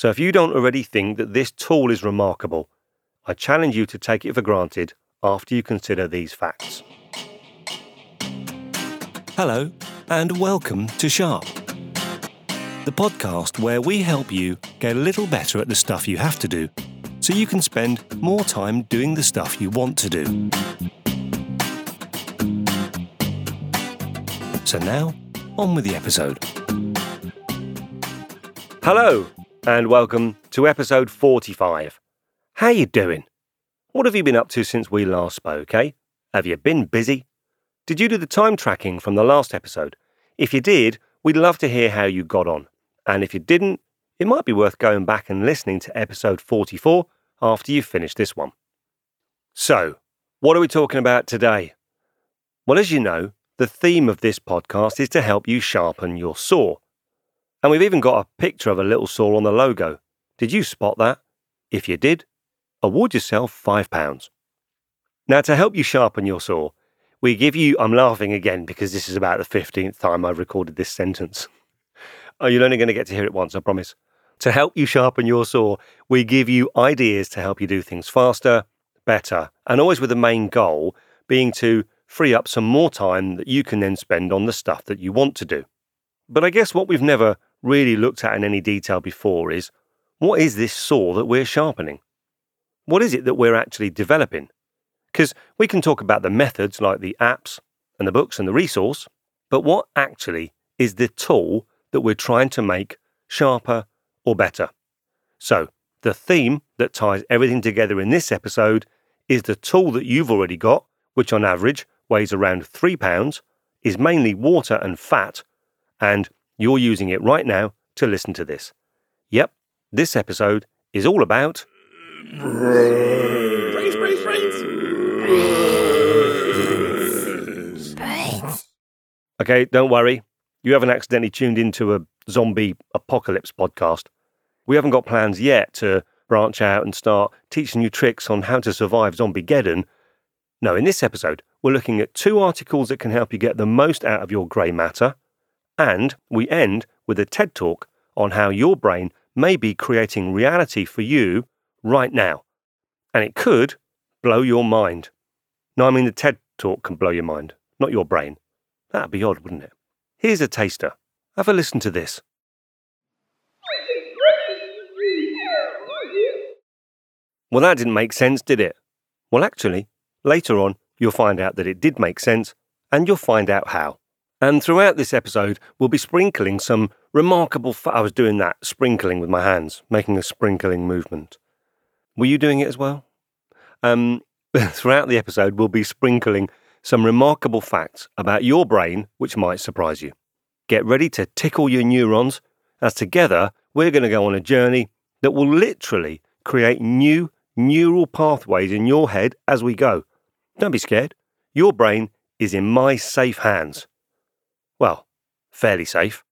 So if you don't already think that this tool is remarkable, I challenge you to take it for granted after you consider these facts. Hello, and welcome to Sharp, the podcast where we help you get a little better at the stuff you have to do so you can spend more time doing the stuff you want to do. So now, on with the episode. Hello, and welcome to episode 45. How you doing? What have you been up to since we last spoke, eh? Have you been busy? Did you do the time tracking from the last episode? If you did, we'd love to hear how you got on. And if you didn't, it might be worth going back and listening to episode 44 after you've finished this one. So, what are we talking about today? Well, as you know, the theme of this podcast is to help you sharpen your saw. And we've even got a picture of a little saw on the logo. Did you spot that? If you did, award yourself £5. Now, to help you sharpen your saw, we give you. I'm laughing again because this is about the 15th time I've recorded this sentence. Oh, you're only going to get to hear it once, I promise. To help you sharpen your saw, we give you ideas to help you do things faster, better, and always with the main goal being to free up some more time that you can then spend on the stuff that you want to do. But I guess what we've never really looked at in any detail before is what is this saw that we're sharpening? What is it that we're actually developing? Because we can talk about the methods like the apps and the books and the resource, but what actually is the tool that we're trying to make sharper or better? So, the theme that ties everything together in this episode is the tool that you've already got, which on average weighs around three pounds, is mainly water and fat, and you're using it right now to listen to this. Yep, this episode is all about. Brains, brains, Brains. Okay, don't worry. You haven't accidentally tuned into a zombie apocalypse podcast. We haven't got plans yet to branch out and start teaching you tricks on how to survive Zombie Geddon. No, in this episode, we're looking at two articles that can help you get the most out of your grey matter and we end with a TED talk on how your brain may be creating reality for you right now. And it could blow your mind. No, I mean the TED talk can blow your mind, not your brain. That'd be odd, wouldn't it? Here's a taster. Have a listen to this. Well, that didn't make sense, did it? Well, actually, later on, you'll find out that it did make sense, and you'll find out how. And throughout this episode, we'll be sprinkling some remarkable. Fa- I was doing that, sprinkling with my hands, making a sprinkling movement. Were you doing it as well? Um, throughout the episode, we'll be sprinkling some remarkable facts about your brain which might surprise you. Get ready to tickle your neurons, as together we're going to go on a journey that will literally create new neural pathways in your head as we go. Don't be scared. Your brain is in my safe hands. Well, fairly safe.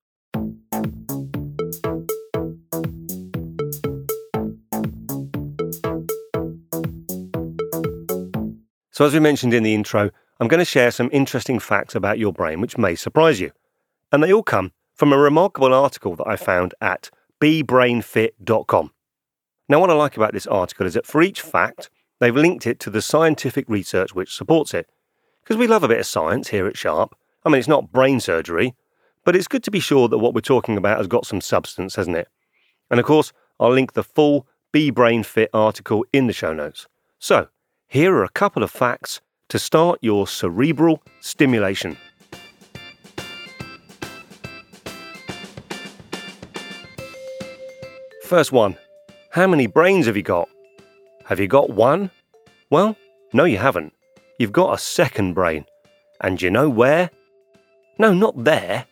So, as we mentioned in the intro, I'm going to share some interesting facts about your brain which may surprise you. And they all come from a remarkable article that I found at bebrainfit.com. Now, what I like about this article is that for each fact, they've linked it to the scientific research which supports it. Because we love a bit of science here at Sharp, I mean, it's not brain surgery, but it's good to be sure that what we're talking about has got some substance, hasn't it? And of course, I'll link the full Be Brain Fit article in the show notes. So, here are a couple of facts to start your cerebral stimulation. First one How many brains have you got? Have you got one? Well, no, you haven't. You've got a second brain. And you know where? No, not there.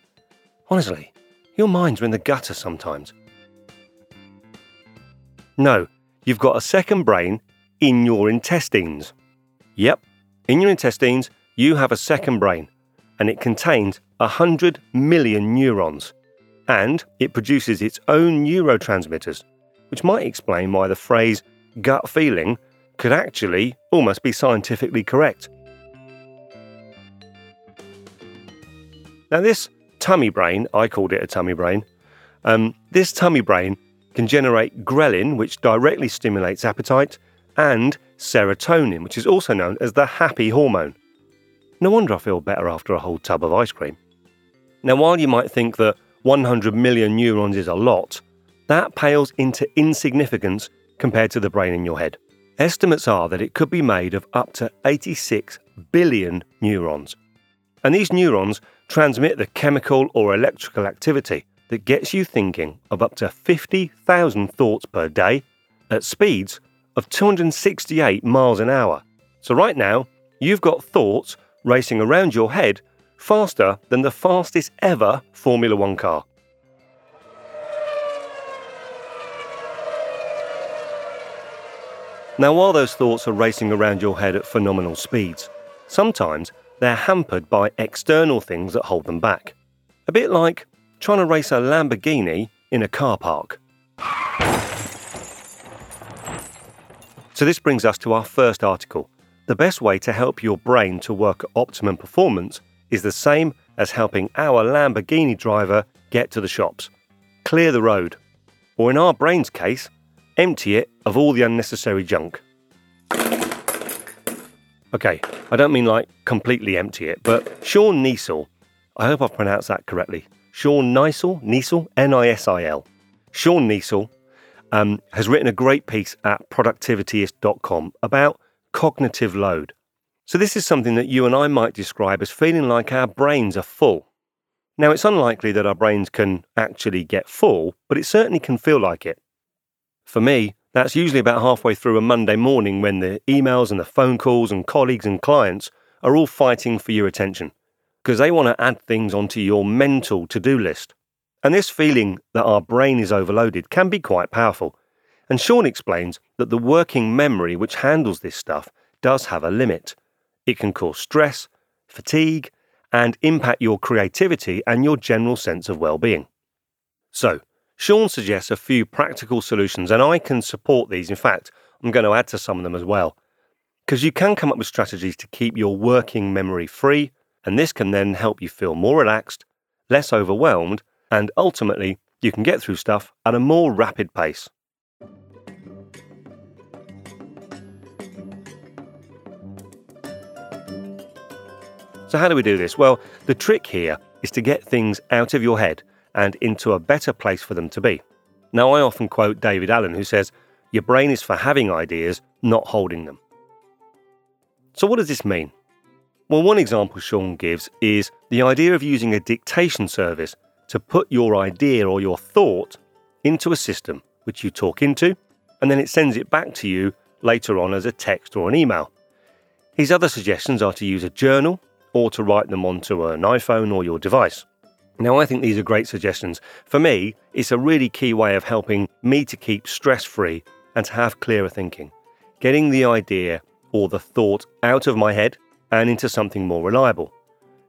Honestly, your minds are in the gutter sometimes. No, you've got a second brain in your intestines. Yep, in your intestines, you have a second brain, and it contains 100 million neurons. And it produces its own neurotransmitters, which might explain why the phrase gut feeling could actually almost be scientifically correct. Now, this tummy brain, I called it a tummy brain, um, this tummy brain can generate ghrelin, which directly stimulates appetite, and serotonin, which is also known as the happy hormone. No wonder I feel better after a whole tub of ice cream. Now, while you might think that 100 million neurons is a lot, that pales into insignificance compared to the brain in your head. Estimates are that it could be made of up to 86 billion neurons. And these neurons transmit the chemical or electrical activity that gets you thinking of up to 50,000 thoughts per day at speeds of 268 miles an hour. So, right now, you've got thoughts racing around your head faster than the fastest ever Formula One car. Now, while those thoughts are racing around your head at phenomenal speeds, sometimes they're hampered by external things that hold them back. A bit like trying to race a Lamborghini in a car park. So, this brings us to our first article. The best way to help your brain to work at optimum performance is the same as helping our Lamborghini driver get to the shops clear the road. Or, in our brain's case, empty it of all the unnecessary junk. Okay, I don't mean like completely empty it, but Sean Nisil, I hope I've pronounced that correctly. Sean Nisil, Nisil, N I S I L. Sean Nisil um, has written a great piece at productivityist.com about cognitive load. So, this is something that you and I might describe as feeling like our brains are full. Now, it's unlikely that our brains can actually get full, but it certainly can feel like it. For me, that's usually about halfway through a Monday morning when the emails and the phone calls and colleagues and clients are all fighting for your attention because they want to add things onto your mental to do list. And this feeling that our brain is overloaded can be quite powerful. And Sean explains that the working memory which handles this stuff does have a limit. It can cause stress, fatigue, and impact your creativity and your general sense of well being. So, Sean suggests a few practical solutions, and I can support these. In fact, I'm going to add to some of them as well. Because you can come up with strategies to keep your working memory free, and this can then help you feel more relaxed, less overwhelmed, and ultimately, you can get through stuff at a more rapid pace. So, how do we do this? Well, the trick here is to get things out of your head and into a better place for them to be. Now, I often quote David Allen, who says, Your brain is for having ideas, not holding them. So, what does this mean? Well, one example Sean gives is the idea of using a dictation service to put your idea or your thought into a system which you talk into, and then it sends it back to you later on as a text or an email. His other suggestions are to use a journal or to write them onto an iPhone or your device. Now, I think these are great suggestions. For me, it's a really key way of helping me to keep stress free and to have clearer thinking. Getting the idea or the thought out of my head and into something more reliable.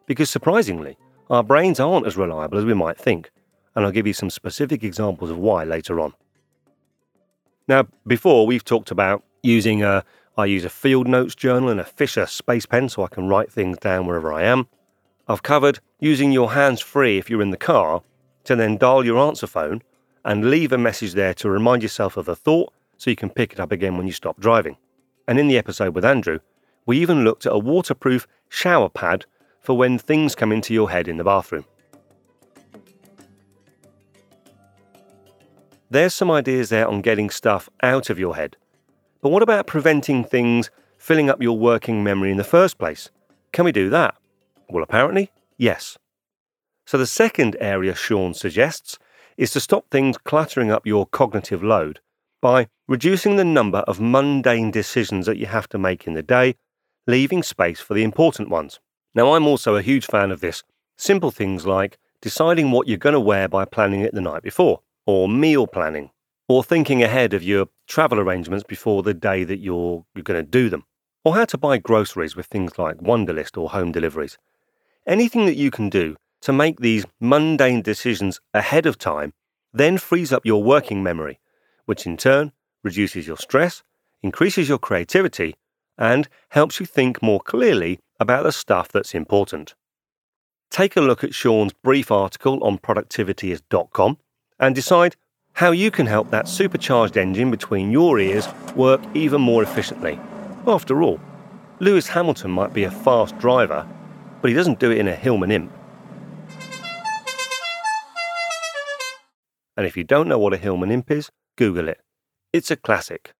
Because surprisingly, our brains aren't as reliable as we might think, and I'll give you some specific examples of why later on. Now, before we've talked about using a I use a field notes journal and a Fisher space pen so I can write things down wherever I am. I've covered using your hands free if you're in the car to then dial your answer phone and leave a message there to remind yourself of the thought so you can pick it up again when you stop driving. And in the episode with Andrew, we even looked at a waterproof shower pad for when things come into your head in the bathroom. There's some ideas there on getting stuff out of your head. But what about preventing things filling up your working memory in the first place? Can we do that? Well, apparently, yes. So, the second area Sean suggests is to stop things cluttering up your cognitive load by reducing the number of mundane decisions that you have to make in the day, leaving space for the important ones. Now, I'm also a huge fan of this. Simple things like deciding what you're going to wear by planning it the night before, or meal planning, or thinking ahead of your travel arrangements before the day that you're, you're going to do them, or how to buy groceries with things like Wunderlist or home deliveries. Anything that you can do to make these mundane decisions ahead of time then frees up your working memory, which in turn reduces your stress, increases your creativity, and helps you think more clearly about the stuff that's important. Take a look at Sean's brief article on productivityist.com and decide how you can help that supercharged engine between your ears work even more efficiently. After all, Lewis Hamilton might be a fast driver, but he doesn't do it in a Hillman Imp. And if you don't know what a Hillman Imp is, Google it. It's a classic.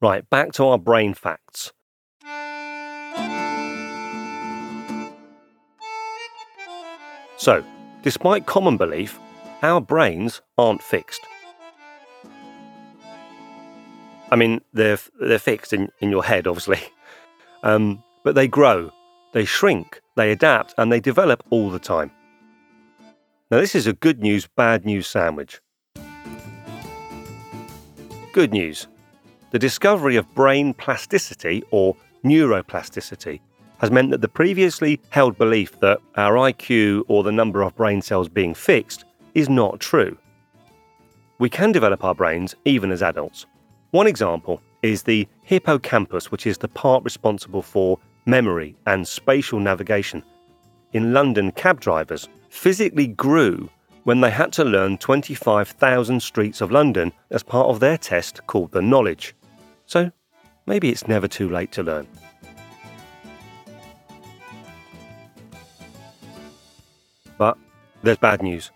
Right, back to our brain facts. So, despite common belief, our brains aren't fixed. I mean, they're, they're fixed in, in your head, obviously. Um, but they grow, they shrink, they adapt, and they develop all the time. Now, this is a good news, bad news sandwich. Good news the discovery of brain plasticity, or neuroplasticity, has meant that the previously held belief that our IQ or the number of brain cells being fixed is not true. We can develop our brains even as adults. One example is the hippocampus, which is the part responsible for memory and spatial navigation. In London, cab drivers physically grew when they had to learn 25,000 streets of London as part of their test called the Knowledge. So maybe it's never too late to learn. But there's bad news.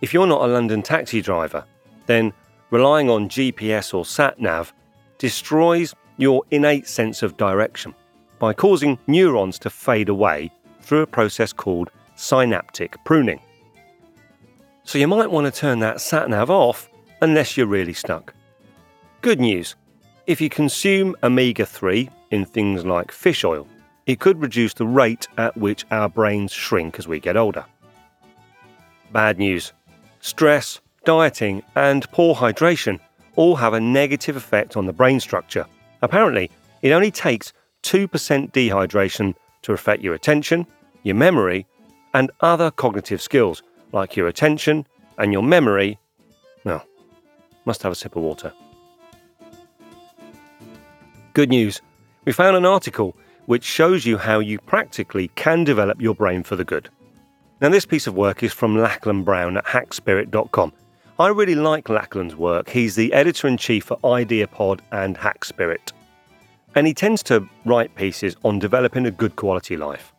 If you're not a London taxi driver, then relying on GPS or sat nav destroys your innate sense of direction by causing neurons to fade away through a process called synaptic pruning. So you might want to turn that sat nav off unless you're really stuck. Good news if you consume omega 3 in things like fish oil, it could reduce the rate at which our brains shrink as we get older. Bad news stress, dieting, and poor hydration all have a negative effect on the brain structure. Apparently, it only takes 2% dehydration to affect your attention, your memory, and other cognitive skills like your attention and your memory. Well, must have a sip of water. Good news. We found an article which shows you how you practically can develop your brain for the good. Now, this piece of work is from Lachlan Brown at hackspirit.com. I really like Lachlan's work. He's the editor in chief for IdeaPod and Hack Spirit. And he tends to write pieces on developing a good quality life.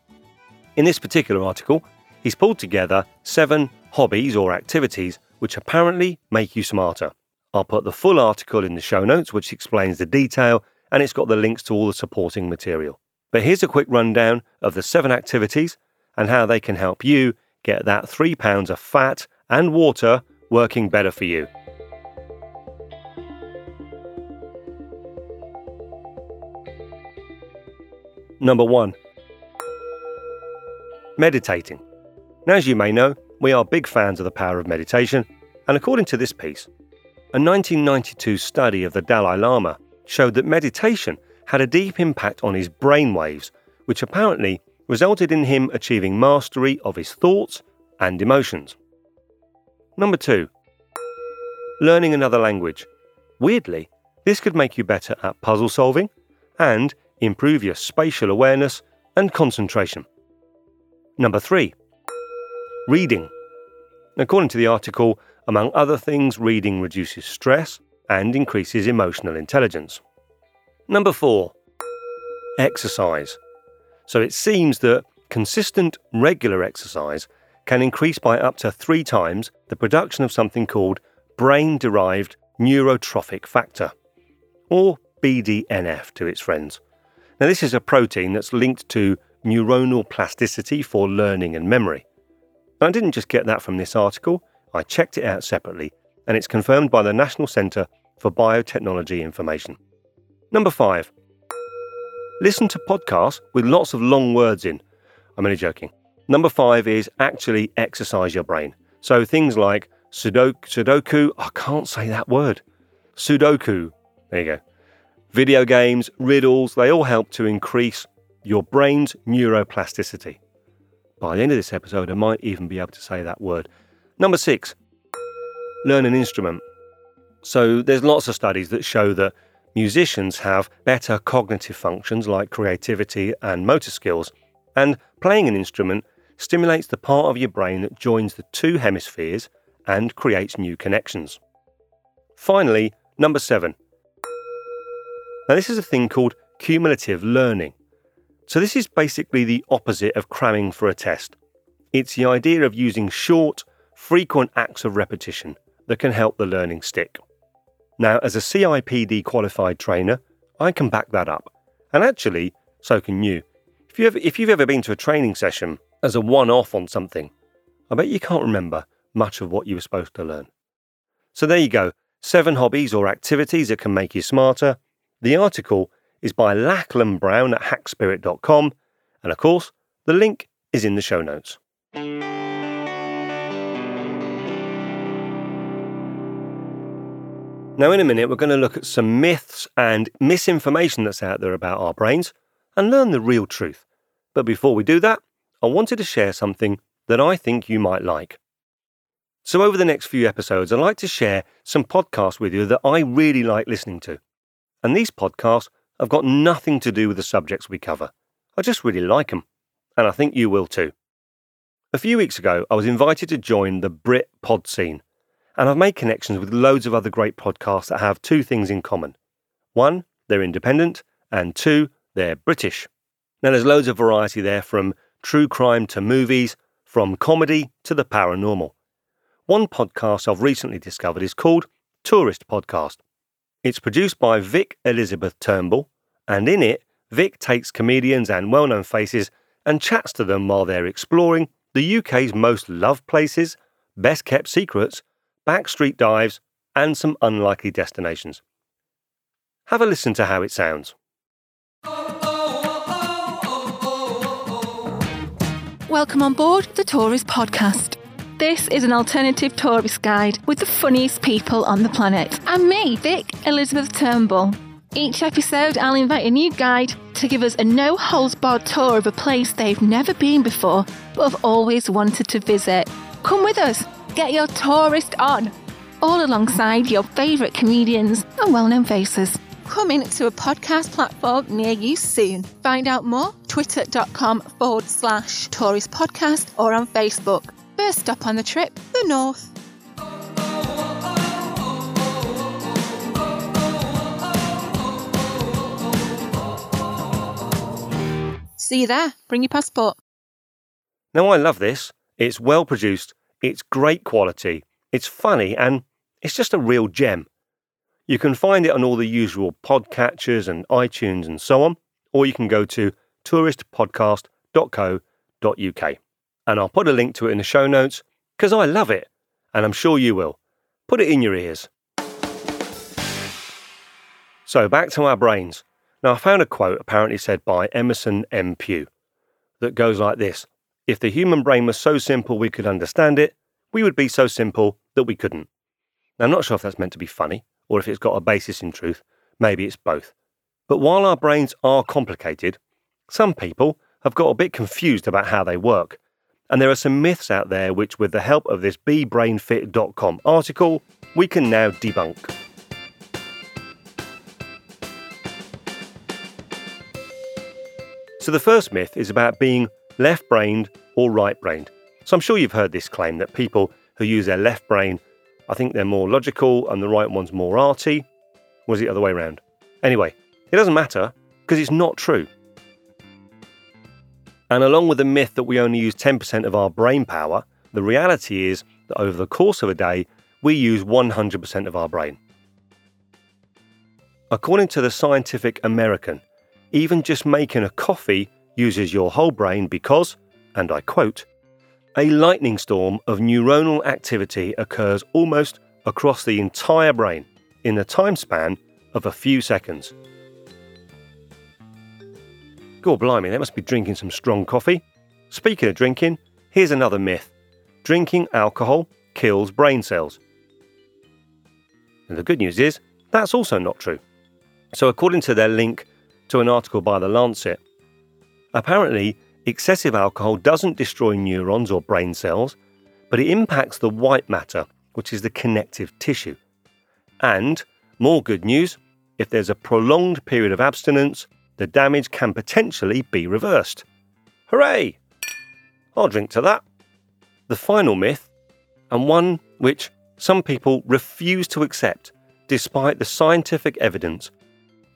In this particular article, he's pulled together seven hobbies or activities which apparently make you smarter. I'll put the full article in the show notes, which explains the detail and it's got the links to all the supporting material. But here's a quick rundown of the seven activities and how they can help you get that three pounds of fat and water working better for you. Number one, meditating. Now, as you may know, we are big fans of the power of meditation, and according to this piece, a 1992 study of the Dalai Lama showed that meditation had a deep impact on his brain waves, which apparently resulted in him achieving mastery of his thoughts and emotions. Number two, learning another language. Weirdly, this could make you better at puzzle solving and improve your spatial awareness and concentration. Number three, reading. According to the article, among other things, reading reduces stress and increases emotional intelligence. Number four, exercise. So it seems that consistent, regular exercise can increase by up to three times the production of something called brain derived neurotrophic factor, or BDNF to its friends. Now, this is a protein that's linked to neuronal plasticity for learning and memory. I didn't just get that from this article, I checked it out separately, and it's confirmed by the National Centre for Biotechnology Information. Number five, listen to podcasts with lots of long words in. I'm only joking. Number five is actually exercise your brain. So things like Sudoku, Sudoku, I can't say that word. Sudoku, there you go. Video games, riddles, they all help to increase your brain's neuroplasticity. By the end of this episode, I might even be able to say that word. Number six, learn an instrument. So there's lots of studies that show that musicians have better cognitive functions like creativity and motor skills, and playing an instrument stimulates the part of your brain that joins the two hemispheres and creates new connections. Finally, number seven. Now, this is a thing called cumulative learning. So, this is basically the opposite of cramming for a test. It's the idea of using short, frequent acts of repetition that can help the learning stick. Now, as a CIPD qualified trainer, I can back that up. And actually, so can you. If, you ever, if you've ever been to a training session as a one off on something, I bet you can't remember much of what you were supposed to learn. So there you go seven hobbies or activities that can make you smarter. The article is by Lachlan Brown at hackspirit.com, and of course, the link is in the show notes. Now, in a minute, we're going to look at some myths and misinformation that's out there about our brains and learn the real truth. But before we do that, I wanted to share something that I think you might like. So, over the next few episodes, I'd like to share some podcasts with you that I really like listening to. And these podcasts have got nothing to do with the subjects we cover. I just really like them, and I think you will too. A few weeks ago, I was invited to join the Brit pod scene, and I've made connections with loads of other great podcasts that have two things in common. One, they're independent, and two, they're British. Now, there's loads of variety there from true crime to movies, from comedy to the paranormal. One podcast I've recently discovered is called Tourist Podcast. It's produced by Vic Elizabeth Turnbull, and in it, Vic takes comedians and well known faces and chats to them while they're exploring the UK's most loved places, best kept secrets, backstreet dives, and some unlikely destinations. Have a listen to how it sounds. Welcome on board the Tourist Podcast. This is an alternative tourist guide with the funniest people on the planet. And me, Vic Elizabeth Turnbull. Each episode, I'll invite a new guide to give us a no holds barred tour of a place they've never been before, but have always wanted to visit. Come with us, get your tourist on, all alongside your favourite comedians and well known faces. Coming to a podcast platform near you soon. Find out more twitter.com forward slash tourist podcast or on Facebook. First stop on the trip, the North. See you there. Bring your passport. Now, I love this. It's well produced, it's great quality, it's funny, and it's just a real gem. You can find it on all the usual podcatchers and iTunes and so on, or you can go to touristpodcast.co.uk. And I'll put a link to it in the show notes because I love it, and I'm sure you will. Put it in your ears. So, back to our brains. Now, I found a quote apparently said by Emerson M. Pugh that goes like this If the human brain was so simple we could understand it, we would be so simple that we couldn't. Now, I'm not sure if that's meant to be funny or if it's got a basis in truth. Maybe it's both. But while our brains are complicated, some people have got a bit confused about how they work. And there are some myths out there which, with the help of this bebrainfit.com article, we can now debunk. So, the first myth is about being left brained or right brained. So, I'm sure you've heard this claim that people who use their left brain, I think they're more logical and the right one's more arty. Was it the other way around? Anyway, it doesn't matter because it's not true. And along with the myth that we only use 10% of our brain power, the reality is that over the course of a day, we use 100% of our brain. According to the Scientific American, even just making a coffee uses your whole brain because, and I quote, a lightning storm of neuronal activity occurs almost across the entire brain in a time span of a few seconds. God blimey, they must be drinking some strong coffee. Speaking of drinking, here's another myth drinking alcohol kills brain cells. And the good news is, that's also not true. So, according to their link to an article by The Lancet. Apparently, excessive alcohol doesn't destroy neurons or brain cells, but it impacts the white matter, which is the connective tissue. And, more good news, if there's a prolonged period of abstinence, the damage can potentially be reversed. Hooray! I'll drink to that. The final myth, and one which some people refuse to accept despite the scientific evidence,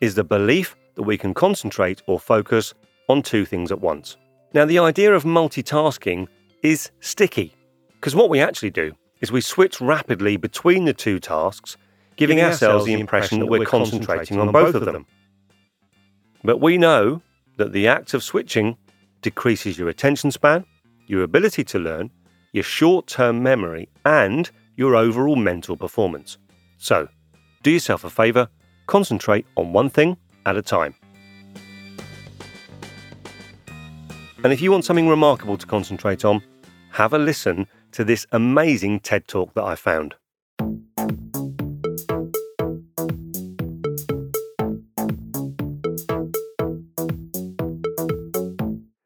is the belief that we can concentrate or focus on two things at once. Now, the idea of multitasking is sticky because what we actually do is we switch rapidly between the two tasks, giving, giving ourselves the impression that we're concentrating on both of them. But we know that the act of switching decreases your attention span, your ability to learn, your short term memory, and your overall mental performance. So, do yourself a favour, concentrate on one thing at a time. And if you want something remarkable to concentrate on, have a listen to this amazing TED talk that I found.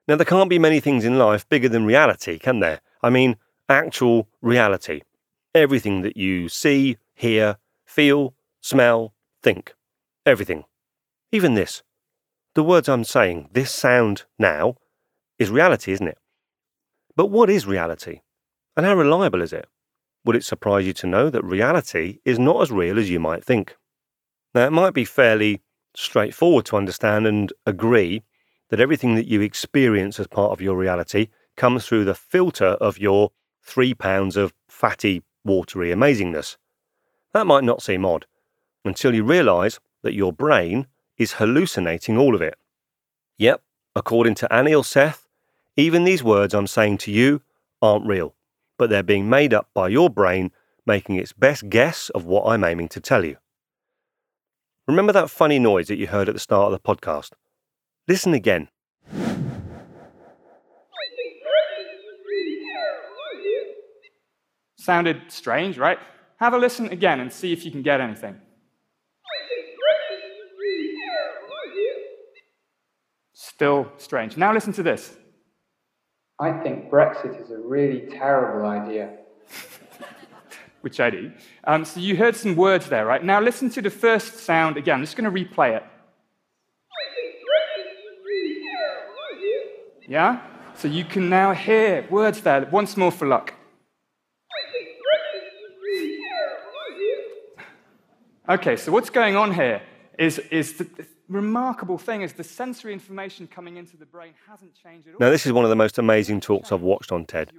Now, there can't be many things in life bigger than reality, can there? I mean, actual reality. Everything that you see, hear, feel, smell, think. Everything. Even this. The words I'm saying, this sound now, is reality, isn't it? But what is reality? And how reliable is it? Would it surprise you to know that reality is not as real as you might think? Now, it might be fairly straightforward to understand and agree that everything that you experience as part of your reality comes through the filter of your three pounds of fatty, watery amazingness. That might not seem odd until you realise that your brain is hallucinating all of it. Yep, according to Anil Seth, even these words I'm saying to you aren't real, but they're being made up by your brain making its best guess of what I'm aiming to tell you. Remember that funny noise that you heard at the start of the podcast? Listen again. Sounded strange, right? Have a listen again and see if you can get anything. Still strange. Now listen to this. I think Brexit is a really terrible idea. Which I do. Um, so you heard some words there, right? Now listen to the first sound again. I'm just going to replay it. Yeah? So you can now hear words there. Once more for luck. Okay, so what's going on here is, is remarkable thing is the sensory information coming into the brain hasn't changed at all. Now, this is one of the most amazing talks I've watched on TED.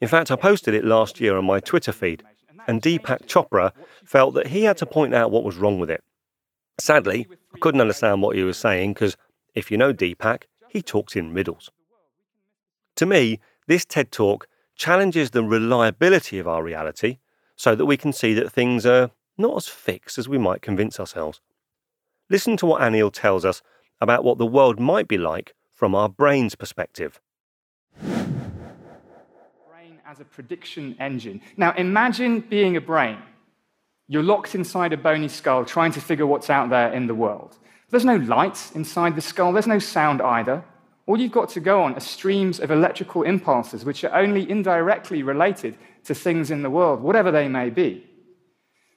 In fact, I posted it last year on my Twitter feed, and Deepak Chopra felt that he had to point out what was wrong with it. Sadly, I couldn't understand what he was saying because if you know Deepak, he talks in riddles. To me, this TED talk challenges the reliability of our reality so that we can see that things are not as fixed as we might convince ourselves. Listen to what Anil tells us about what the world might be like from our brain's perspective. Brain as a prediction engine. Now imagine being a brain. You're locked inside a bony skull trying to figure what's out there in the world. There's no light inside the skull, there's no sound either. All you've got to go on are streams of electrical impulses, which are only indirectly related to things in the world, whatever they may be.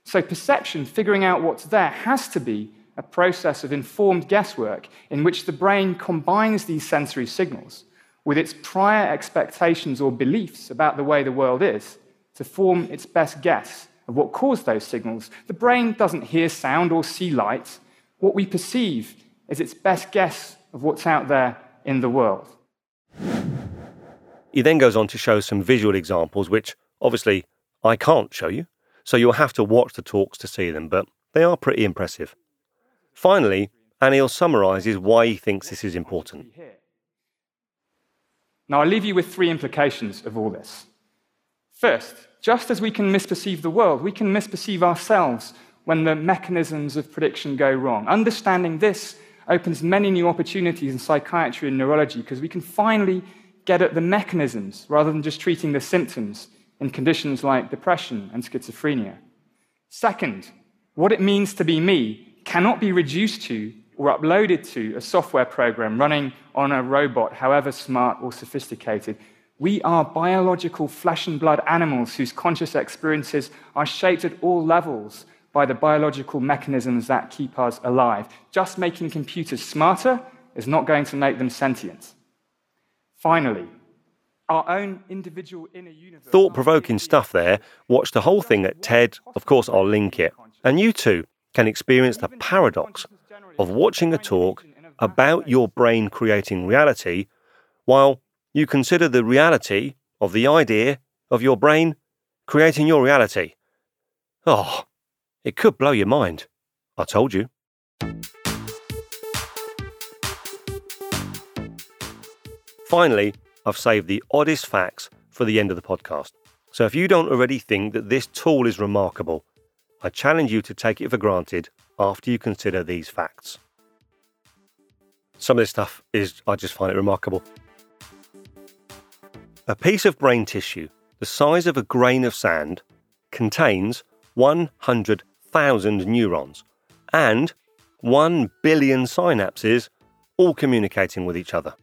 So, perception, figuring out what's there, has to be a process of informed guesswork in which the brain combines these sensory signals with its prior expectations or beliefs about the way the world is to form its best guess of what caused those signals. The brain doesn't hear sound or see light. What we perceive is its best guess of what's out there in the world. He then goes on to show some visual examples, which obviously I can't show you so you'll have to watch the talks to see them, but they are pretty impressive. Finally, Anil summarises why he thinks this is important. Now, I'll leave you with three implications of all this. First, just as we can misperceive the world, we can misperceive ourselves when the mechanisms of prediction go wrong. Understanding this opens many new opportunities in psychiatry and neurology because we can finally get at the mechanisms rather than just treating the symptoms in conditions like depression and schizophrenia. Second, what it means to be me cannot be reduced to or uploaded to a software program running on a robot, however smart or sophisticated. We are biological flesh and blood animals whose conscious experiences are shaped at all levels by the biological mechanisms that keep us alive. Just making computers smarter is not going to make them sentient. Finally, our own individual inner universe. Thought provoking stuff there. Watch the whole thing at TED. Of course, I'll link it. And you too can experience the paradox of watching a talk about your brain creating reality while you consider the reality of the idea of your brain creating your reality. Oh, it could blow your mind. I told you. Finally, I've saved the oddest facts for the end of the podcast. So if you don't already think that this tool is remarkable, I challenge you to take it for granted after you consider these facts. Some of this stuff is, I just find it remarkable. A piece of brain tissue the size of a grain of sand contains 100,000 neurons and 1 billion synapses all communicating with each other.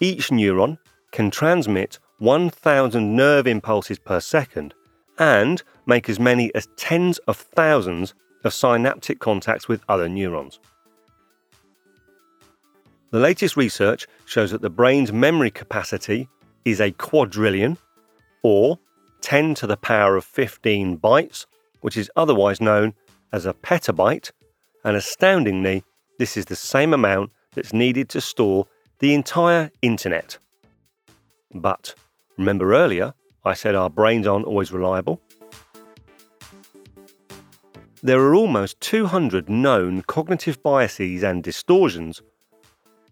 Each neuron can transmit 1,000 nerve impulses per second and make as many as tens of thousands of synaptic contacts with other neurons. The latest research shows that the brain's memory capacity is a quadrillion, or 10 to the power of 15 bytes, which is otherwise known as a petabyte, and astoundingly, this is the same amount that's needed to store the entire internet. But remember earlier, I said our brains aren't always reliable? There are almost 200 known cognitive biases and distortions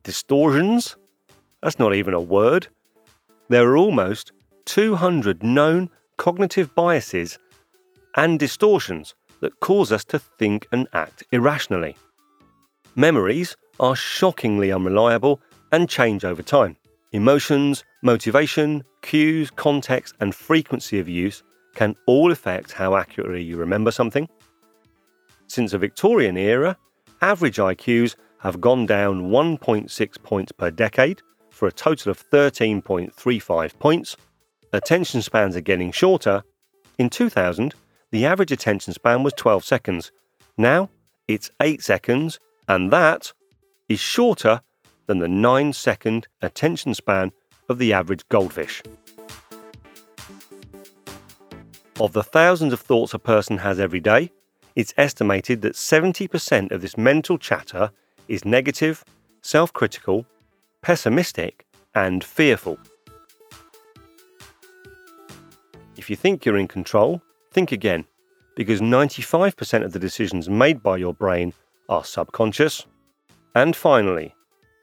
distortions? That's not even a word. There are almost 200 known cognitive biases and distortions that cause us to think and act irrationally. Memories are shockingly unreliable and change over time. Emotions, motivation, cues, context, and frequency of use can all affect how accurately you remember something. Since the Victorian era, average IQs have gone down 1.6 points per decade for a total of 13.35 points. Attention spans are getting shorter. In 2000, the average attention span was 12 seconds. Now it's 8 seconds, and that is shorter than the 9 second attention span of the average goldfish. Of the thousands of thoughts a person has every day, it's estimated that 70% of this mental chatter is negative, self critical, pessimistic, and fearful. If you think you're in control, think again, because 95% of the decisions made by your brain are subconscious. And finally,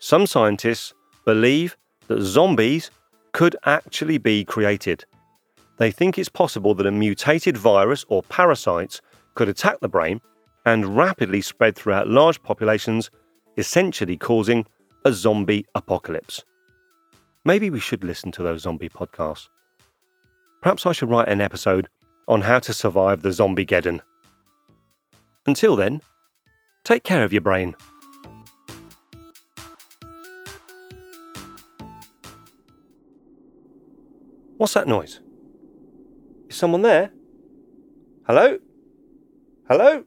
some scientists believe that zombies could actually be created. They think it's possible that a mutated virus or parasites could attack the brain and rapidly spread throughout large populations essentially causing a zombie apocalypse. Maybe we should listen to those zombie podcasts. Perhaps I should write an episode on how to survive the zombie geddon. Until then, take care of your brain. What's that noise? Is someone there? Hello? Hello?